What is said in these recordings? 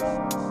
Meet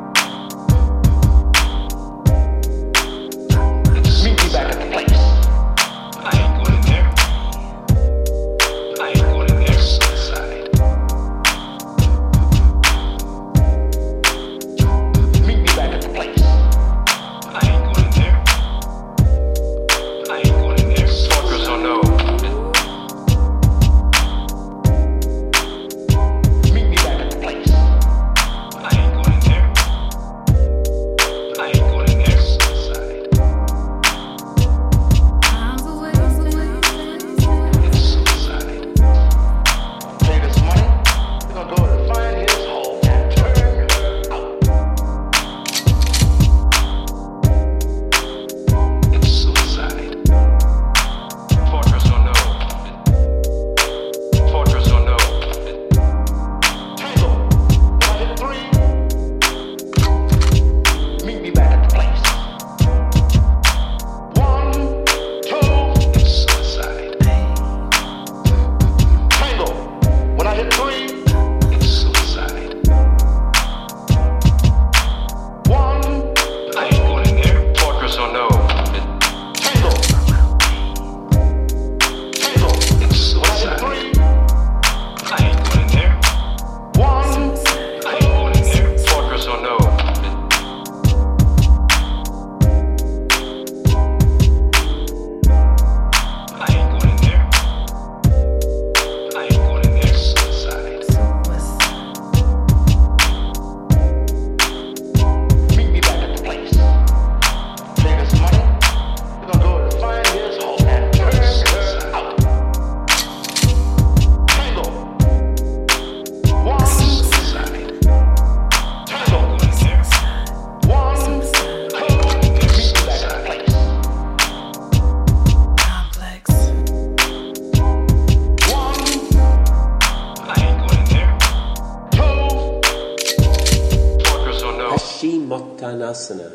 Paschimottanasana.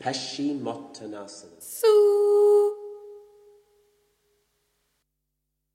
Paschimottanasana. Su